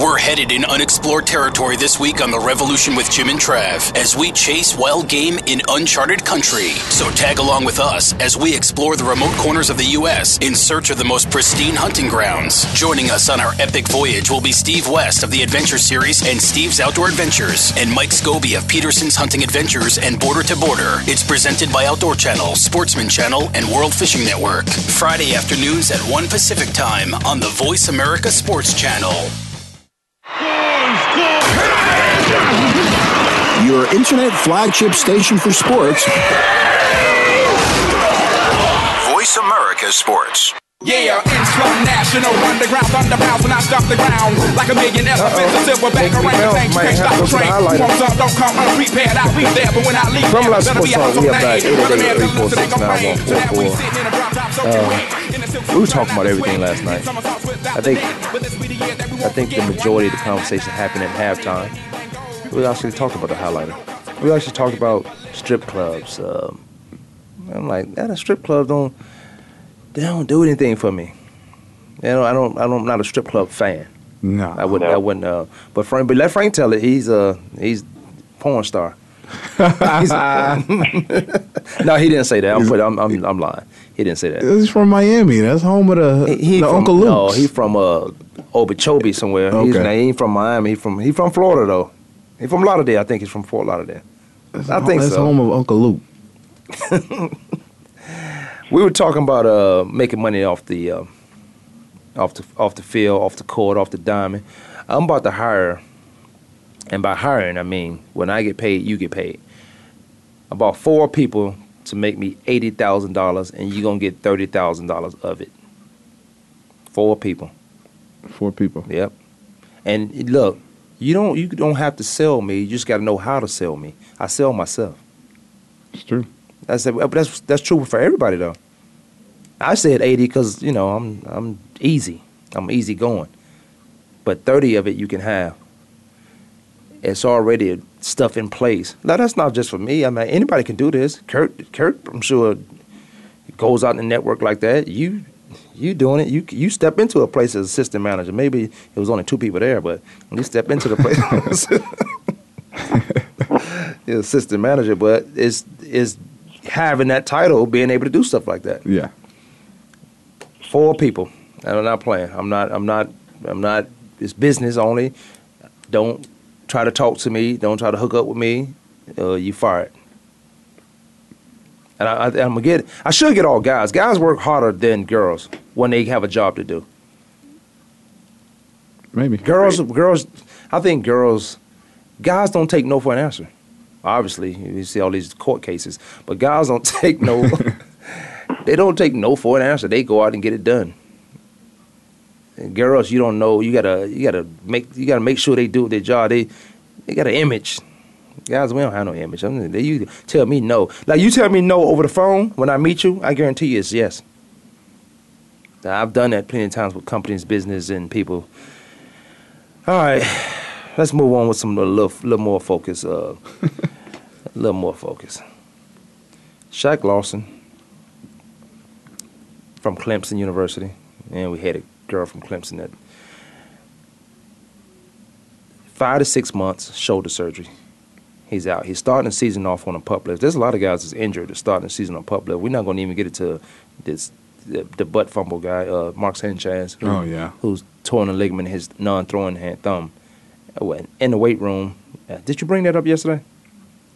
We're headed in unexplored territory this week on The Revolution with Jim and Trav as we chase wild game in uncharted country. So tag along with us as we explore the remote corners of the U.S. in search of the most pristine hunting grounds. Joining us on our epic voyage will be Steve West of the Adventure Series and Steve's Outdoor Adventures, and Mike Scobie of Peterson's Hunting Adventures and Border to Border. It's presented by Outdoor Channel, Sportsman Channel, and World Fishing Network. Friday afternoons at 1 Pacific Time on the Voice America Sports Channel. Your internet flagship station for sports. Voice America Sports. Yeah, in slow national underground thunderbounds when I stop the ground like a million elephants. A silverback Think we around found- tank, might can't stop the go to the train. highlighter. Warms up, don't come unprepared. I'll be there, but when I leave, From there, Las better be Sports out Talk, we so are back. lame. Run a man 888 till listen, they gon' 346 bang. So now we 9144. sitting in a drop top soaking uh, wet. In the silk we were talking about everything last night. I think- the bed, but this be the year that we I think the majority of the conversation happened at halftime. We actually talked about the highlighter. we actually talked about strip clubs. Um, I'm like, that a strip club don't they don't do anything for me. You know, I don't I don't I'm not a strip club fan. No, I wouldn't I wouldn't uh but Frank but let Frank tell it, he's a he's porn star. No, he didn't say that. I'm, I'm, I'm, I'm lying. He didn't say that. He's from Miami. That's home of the, He the from, Uncle No, Luke's. he from uh, Okeechobee somewhere. He's, Okay. he ain't from Miami. He from he from Florida though. He from Lauderdale. I think he's from Fort Lauderdale. I think That's so. home of Uncle Luke. We were talking about uh, making money off the uh, off the off the field, off the court, off the diamond. I'm about to hire, and by hiring I mean when I get paid, you get paid. About four people to make me eighty thousand dollars, and you're gonna get thirty thousand dollars of it. Four people. Four people. Yep. And look, you don't you don't have to sell me. You just got to know how to sell me. I sell myself. It's true. That's but that's that's true for everybody though. I said eighty because you know I'm I'm easy. I'm easy going. But thirty of it you can have. It's already stuff in place. Now that's not just for me. I mean anybody can do this. Kurt Kurt I'm sure goes out in the network like that. You you doing it. You you step into a place as assistant manager. Maybe it was only two people there, but you step into the place. You're assistant manager, but it's is having that title, being able to do stuff like that. Yeah. Four people, and I'm not playing. I'm not. I'm not. I'm not. It's business only. Don't try to talk to me. Don't try to hook up with me. Uh, you fired. And I, I, I'm gonna get. I should get all guys. Guys work harder than girls when they have a job to do. Maybe. Girls, girls. I think girls, guys don't take no for an answer. Obviously, you see all these court cases, but guys don't take no. they don't take no for an answer. They go out and get it done. And girls, you don't know. You gotta, you gotta make, you gotta make sure they do their job. They, they got an image. Guys, we don't have no image. I mean, they, you tell me no. Like you tell me no over the phone when I meet you, I guarantee you it's yes. Now, I've done that plenty of times with companies, business, and people. All right, let's move on with some little, little more focus. Uh, a little more focus. Shaq Lawson from Clemson University, and we had a girl from Clemson that five to six months shoulder surgery. He's out. He's starting the season off on a PUP list. There's a lot of guys that's injured that's starting the season on PUP list. We're not going to even get into this the, the butt fumble guy, uh, Mark Sanchez. who- Oh, yeah. who's torn a ligament in his non-throwing hand thumb uh, when- in the weight room. Uh, did you bring that up yesterday?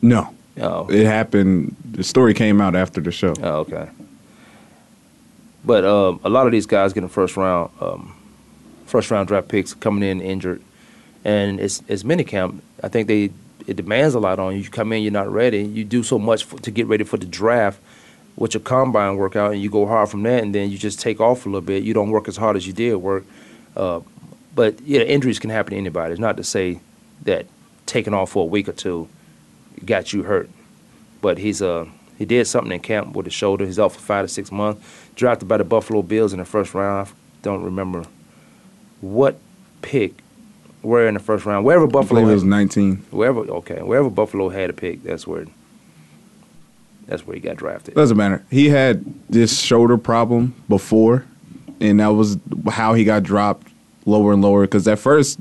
No. Oh, It happened. The story came out after the show. Oh, okay. But um, a lot of these guys getting first round, um, first round draft picks coming in injured, and it's it's minicamp. I think they it demands a lot on you. You come in, you're not ready. You do so much for, to get ready for the draft, with your combine workout, and you go hard from that, and then you just take off a little bit. You don't work as hard as you did work. Uh, but yeah, injuries can happen to anybody. It's not to say that taking off for a week or two got you hurt but he's uh he did something in camp with his shoulder. He's out for five to six months. Drafted by the Buffalo Bills in the first round. I don't remember what pick. Where in the first round? Wherever Buffalo. it was 19. wherever okay, wherever Buffalo had a pick, that's where. That's where he got drafted. Doesn't matter. He had this shoulder problem before, and that was how he got dropped lower and lower. Because at first,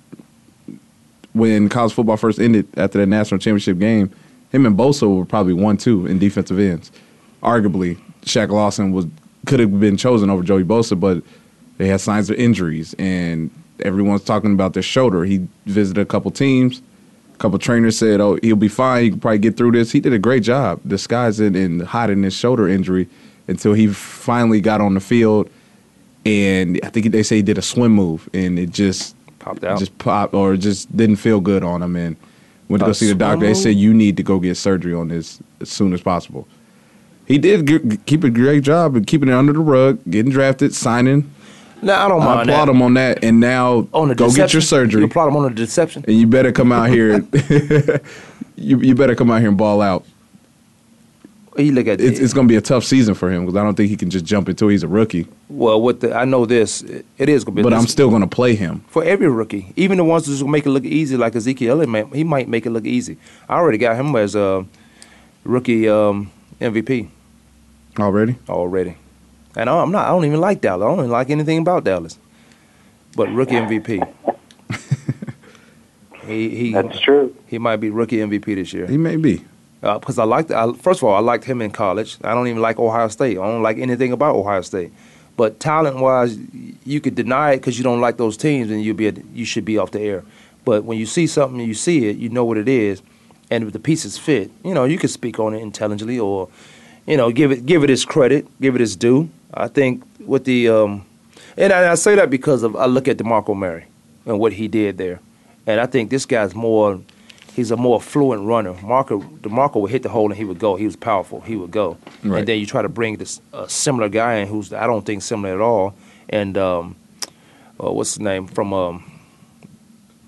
when college football first ended after the national championship game, him and Bosa were probably one two in defensive ends. Arguably, Shaq Lawson was could have been chosen over Joey Bosa, but they had signs of injuries, and everyone's talking about their shoulder. He visited a couple teams. A couple trainers said, "Oh, he'll be fine. He can probably get through this." He did a great job disguising and hiding his shoulder injury until he finally got on the field. And I think they say he did a swim move, and it just Popped out. just popped, or just didn't feel good on him. And went to go see the doctor. They said you need to go get surgery on this as soon as possible. He did g- keep a great job of keeping it under the rug, getting drafted, signing. Now I don't mind. I applaud that. him on that. And now on go get your surgery. You applaud him on the deception. and you better come out here. you you better come out here and ball out. He look at it's, it's going to be a tough season for him because I don't think he can just jump into it. He's a rookie. Well, what the I know this it is going to be. But this- I'm still going to play him. for every rookie, even the ones that just make it look easy, like Ezekiel Elliott, he might make it look easy. I already got him as a rookie um, MVP Already? already, and I'm not. I don't even like Dallas. I don't even like anything about Dallas, but rookie MVP. he he That's true. he might be rookie MVP this year. He may be. Because I liked. I, first of all, I liked him in college. I don't even like Ohio State. I don't like anything about Ohio State. But talent wise, you could deny it because you don't like those teams, and you be you should be off the air. But when you see something, you see it, you know what it is, and if the pieces fit, you know you can speak on it intelligently, or you know give it give it its credit, give it its due. I think with the um, and I, I say that because of I look at DeMarco Murray and what he did there, and I think this guy's more he's a more fluent runner. Marco DeMarco would hit the hole and he would go. He was powerful. He would go. Right. And then you try to bring this a similar guy in who's I don't think similar at all. And um, uh, what's his name from um,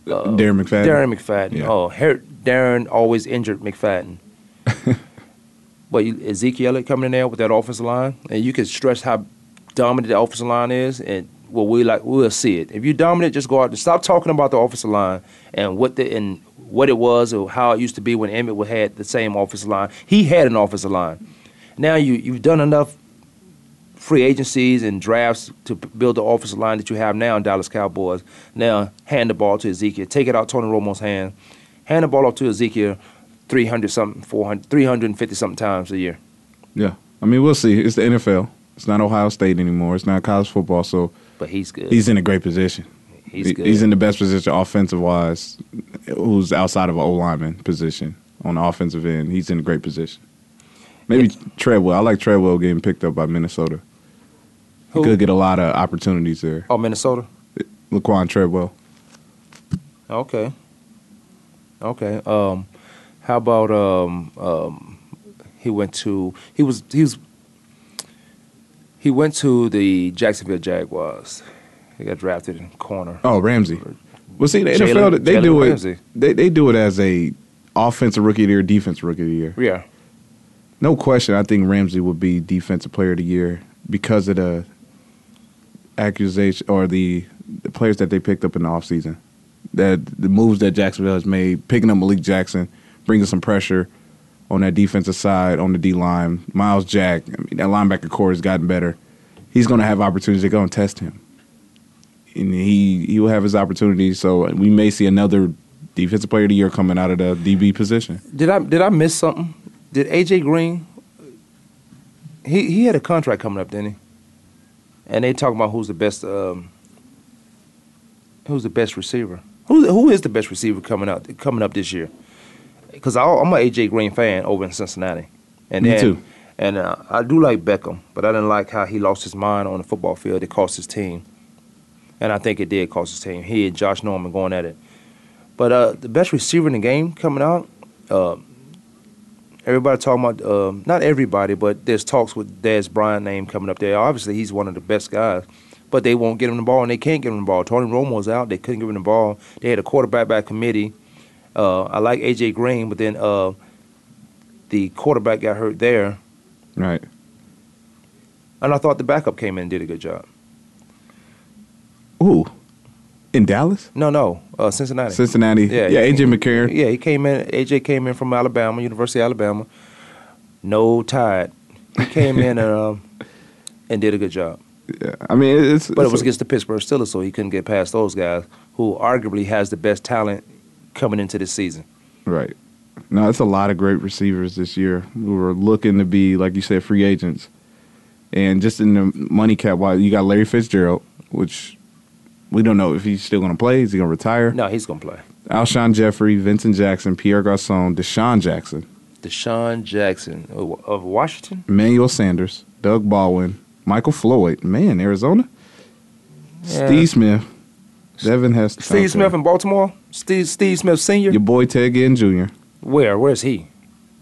uh, Darren McFadden. Darren McFadden. Yeah. Oh, Her- Darren always injured McFadden. but you, Ezekiel coming in there with that offensive line, and you can stress how dominant the offensive line is, and well, we like we'll see it. If you dominant, just go out and stop talking about the offensive line and what the and what it was or how it used to be when Emmett would had the same offensive line. He had an offensive line. Now you you've done enough free agencies and drafts to build the offensive line that you have now in Dallas Cowboys. Now hand the ball to Ezekiel. Take it out Tony Romo's hand. Hand the ball off to Ezekiel 300 something, 400, 350 something times a year. Yeah. I mean, we'll see. It's the NFL. It's not Ohio State anymore. It's not college football. So But he's good. he's in a great position. He's good. He's in the best position offensive wise, who's outside of an O lineman position on the offensive end. He's in a great position. Maybe Treadwell. I like Treadwell getting picked up by Minnesota. He could get a lot of opportunities there. Oh, Minnesota. Laquan Treadwell. Okay. Okay. Um, how about um, um, he went to he was he was he went to the Jacksonville Jaguars. He got drafted in corner. Oh, Ramsey. Well, see, the Jalen- NFL they Jalen do it. Ramsey. They they do it as a offensive rookie of the year, defensive rookie of the year. Yeah. No question. I think Ramsey would be defensive player of the year because of the accusation or the, the players that they picked up in the offseason. That the moves that Jacksonville has made, picking up Malik Jackson, bringing some pressure on that defensive side on the D line. Myles Jack, I mean, that linebacker corps has gotten better. He's going to have opportunities to go and test him, and he he will have his opportunities. So we may see another defensive player of the year coming out of the DB position. Did I did I miss something? Did AJ Green? He he had a contract coming up, didn't he? And they talking about who's the best um, who's the best receiver. Who who is the best receiver coming out coming up this year? Because I'm an AJ Green fan over in Cincinnati, and Me then, too. And uh, I do like Beckham, but I didn't like how he lost his mind on the football field. It cost his team, and I think it did cost his team. He and Josh Norman going at it. But uh, the best receiver in the game coming out, uh, everybody talking about um, not everybody, but there's talks with Dez Bryant name coming up there. Obviously, he's one of the best guys, but they won't get him the ball, and they can't get him the ball. Tony Romo's out; they couldn't give him the ball. They had a quarterback by committee. Uh, I like AJ Green, but then uh, the quarterback got hurt there, Right. and I thought the backup came in and did a good job. Ooh. In Dallas? No, no, uh, Cincinnati. Cincinnati. Yeah, he AJ came- McCarron. Yeah, he came in. AJ came in from Alabama, University of Alabama. No tide. He came in and, um, and did a good job. Yeah. I mean, it's But it was a- against the Pittsburgh Steelers, so he couldn't get past those guys, who arguably has the best talent coming into this season. right. No, it's a lot of great receivers this year who are looking to be, like you said, free agents. And just in the money cap, wise, you got Larry Fitzgerald, which we don't know if he's still going to play. Is he going to retire? No, he's gonna play. Alshon Jeffery, Vincent Jackson, Pierre Garcon, DeSean Jackson, DeSean Jackson of of Washington. Emmanuel Sanders, Doug Baldwin, Michael Floyd, man, Arizona, Yeah. Steve Smith, Devin Hester, Steve Smith in Baltimore. Steve Steve Smith Senior. your boy Ted Ginn Jr., Where? Where's he?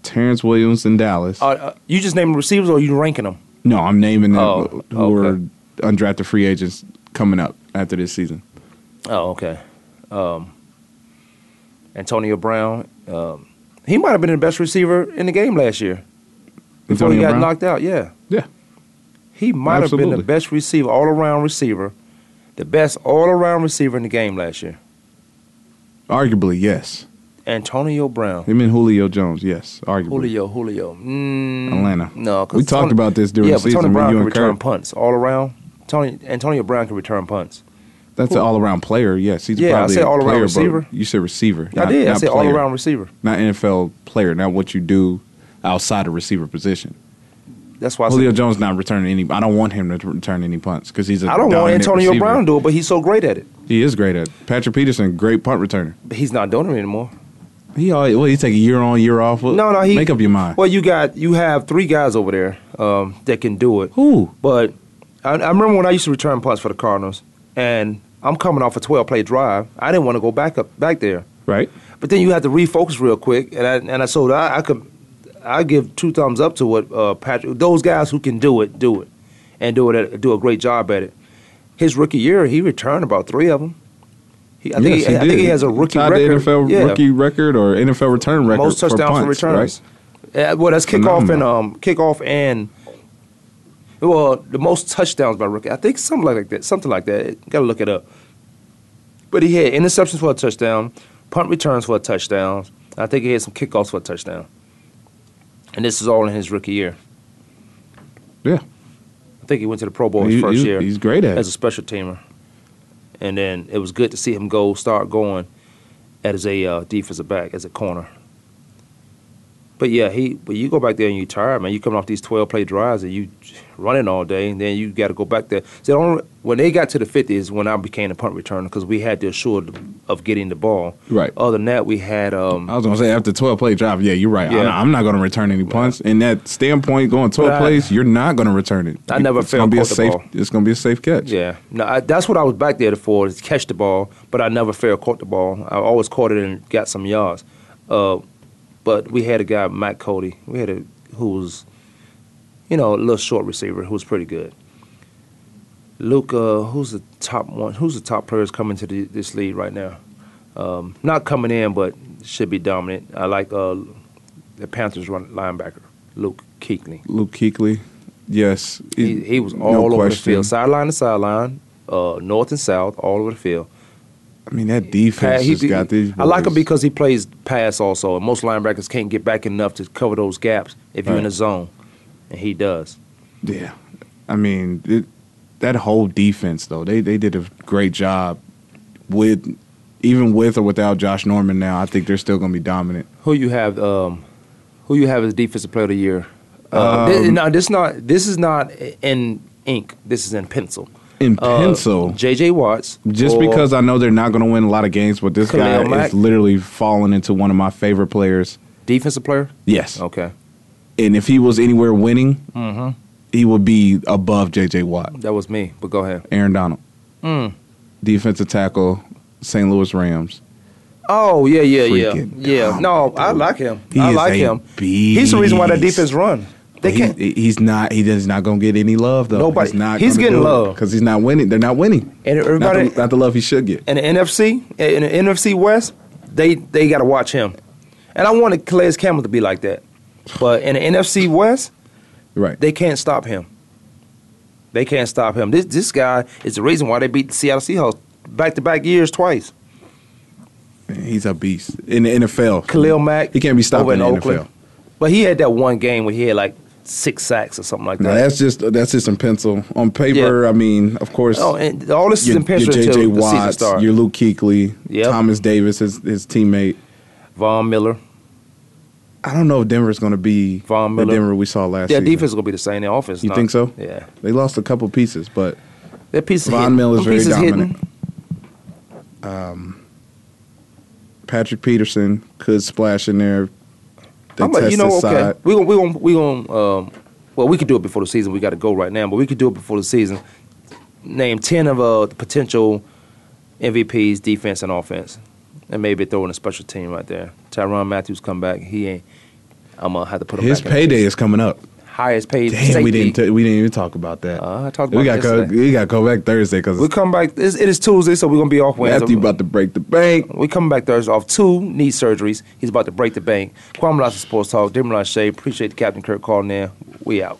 Terrance Williams in Dallas. Uh, uh, you just naming receivers, or you ranking them? No, I'm naming them Oh, who okay. are undrafted free agents coming up after this season. Oh, okay. Um, Antonio Brown. Um, he might have been the best receiver in the game last year. before he got Brown? knocked out. Yeah, Yeah. he might have been the best receiver, all around receiver, the best all around receiver in the game last year. Arguably, yes. Antonio Brown. Him and Julio Jones, yes. Arguably. Julio, Julio. Mm, Atlanta. No, We talked Tony- about this during yeah, the Tony season, me, Brown you can return punts all around. Tony Antonio Brown can return punts. That's an all around player, yes. He's Yeah, I probably said all-around player, but receiver. You said receiver. I not- did. I said all around receiver. Not NFL player, not what you do outside of receiver position. That's why I Julio said Jones not returning any. I don't want him to return any punts because he's a. I don't want Antonio receiver. Brown to do it, but he's so great at it. He is great at it. Patrick Peterson, great punt returner. But he's not doing it anymore. He always, well, he take a year on, year off. Well, No, no, he make up your mind. Well, you got you have three guys over there um, that can do it. Who? But I, I remember when I used to return punts for the Cardinals, and I'm coming off a 12 play drive. I didn't want to go back up back there. Right. But then you have to refocus real quick, and I and I so I, I could I give two thumbs up to what uh, Patrick. Those guys who can do it, do it, and do it do a great job at it. His rookie year, he returned about three of them. He, I, think Yes, he, I think he has a rookie Tied record. The NFL yeah. rookie record or NFL return record most touchdowns punts, returns. Right? Uh, well, that's kickoff and um kickoff and well the most touchdowns by rookie. I think something like that. Something like that. Got to look it up. But he had interceptions for a touchdown, punt returns for a touchdown. I think he had some kickoffs for a touchdown. And this is all in his rookie year. Yeah. I think he went to the Pro Bowl his He- first year. he's great at as a special teamer. And then it was good to see him go start going as a uh, defensive back, as a corner. But yeah, he. But you go back there and you tired, man. You coming off these twelve play drives and you running all day, and then you got to go back there. So the only, when they got to the fifties, when I became a punt returner because we had to assure of getting the ball. Right. Other than that, we had. Um, I was gonna say after twelve play drive, yeah, you're right. Yeah. I'm, I'm not gonna return any punts. In that standpoint, going twelve I- plays, you're not gonna return it. I never it's failed gonna be a safe. ball. It's gonna be a safe catch. Yeah, no, I, that's what I was back there for, is catch the ball, but I never fair caught the ball. I always caught it and got some yards. Uh, but we had a guy, Mike Cody, we had a who was, you know, a little short receiver who was pretty good. Luke, uh, who's the top one? Who's the top players coming to the, this league right now? Um, not coming in, but should be dominant. I like uh, the Panthers run linebacker, Luke Kuechly. Luke Kuechly, yes, He, he was no all over the field, sideline to sideline, uh, north and south, all over the field. I mean, that defense just got these. I like him because he plays pass also, and most linebackers can't get back enough to cover those gaps if you're in Right. the zone, and he does. Yeah, I mean it, that whole defense though they they did a great job with even with or without Josh Norman. Now I think they're still going to be dominant. Who you have? Um, who you have as defensive player of the year? Uh, Um, no, this not. This is not in ink. This is in pencil. In Uh, pencil, J.J. Watts. just because I know they're not going to win a lot of games, but this Khalil guy Mack? is literally falling into one of my favorite players. defensive player. Yes, Okay, and if he was anywhere winning, mm-hmm. he would be above J.J. Watt. that was me. But go ahead. Aaron Donald, Mm. defensive tackle, St. Louis Rams. Oh yeah, yeah, Freaking yeah, yeah. No, I like him. He I like him. He's the reason why that defense run. They He- can't. he's not. He does not gonna get any love though. Nobody- He's not. he's getting love. because he's not winning. They're not winning. And Not the, not the love he should get. And the NFC, in the NFC West, they they got to watch him. And I wanted Calais Campbell to be like that, but in the NFC West, Right. they can't stop him. They can't stop him. This this guy is the reason why they beat the Seattle Seahawks back to back years twice. He's a beast in the NFL. Khalil Mack, He can't be stopped in in the Oakland. NFL. But he had that one game where he had like six sacks or something like that. that's just that's just in pencil. On paper, Yeah. I mean, of course, oh, and all this is in pencil your J.J. the Watts, your Luke Kuechly, Yep. Thomas Davis, his his teammate. Von Miller. I don't know if Denver's going to be Von the Miller. Denver we saw last Yeah, season. defense is gonna be the same. The offense. You not. think so? Yeah, They lost a couple pieces, but that piece of Von. Miller's very pieces dominant. Um, Patrick Peterson could splash in there. The How much? You know, okay. side. We gonna we gonna we gonna um, well, we could do it before the season. We got to go right now, but we could do it before the season. Name ten of uh the potential MVPs, defense and offense, and maybe throw in a special team right there. Tyrann Matthews come back. He ain't. I'm gonna have to put him His payday is coming up. Highest paid Damn, safety. we didn't t- we didn't even talk about that. Uh, I talked we got co- we got to go back Thursday because we come back. It's, it is Tuesday, so we're gonna be off Wednesday. Mathieu about to break the bank. We coming back Thursday off two knee surgeries. He's about to break the bank. Kwamie Lassiter Sports Talk. Demery Shea. Appreciate the Captain Kirk calling in. We out.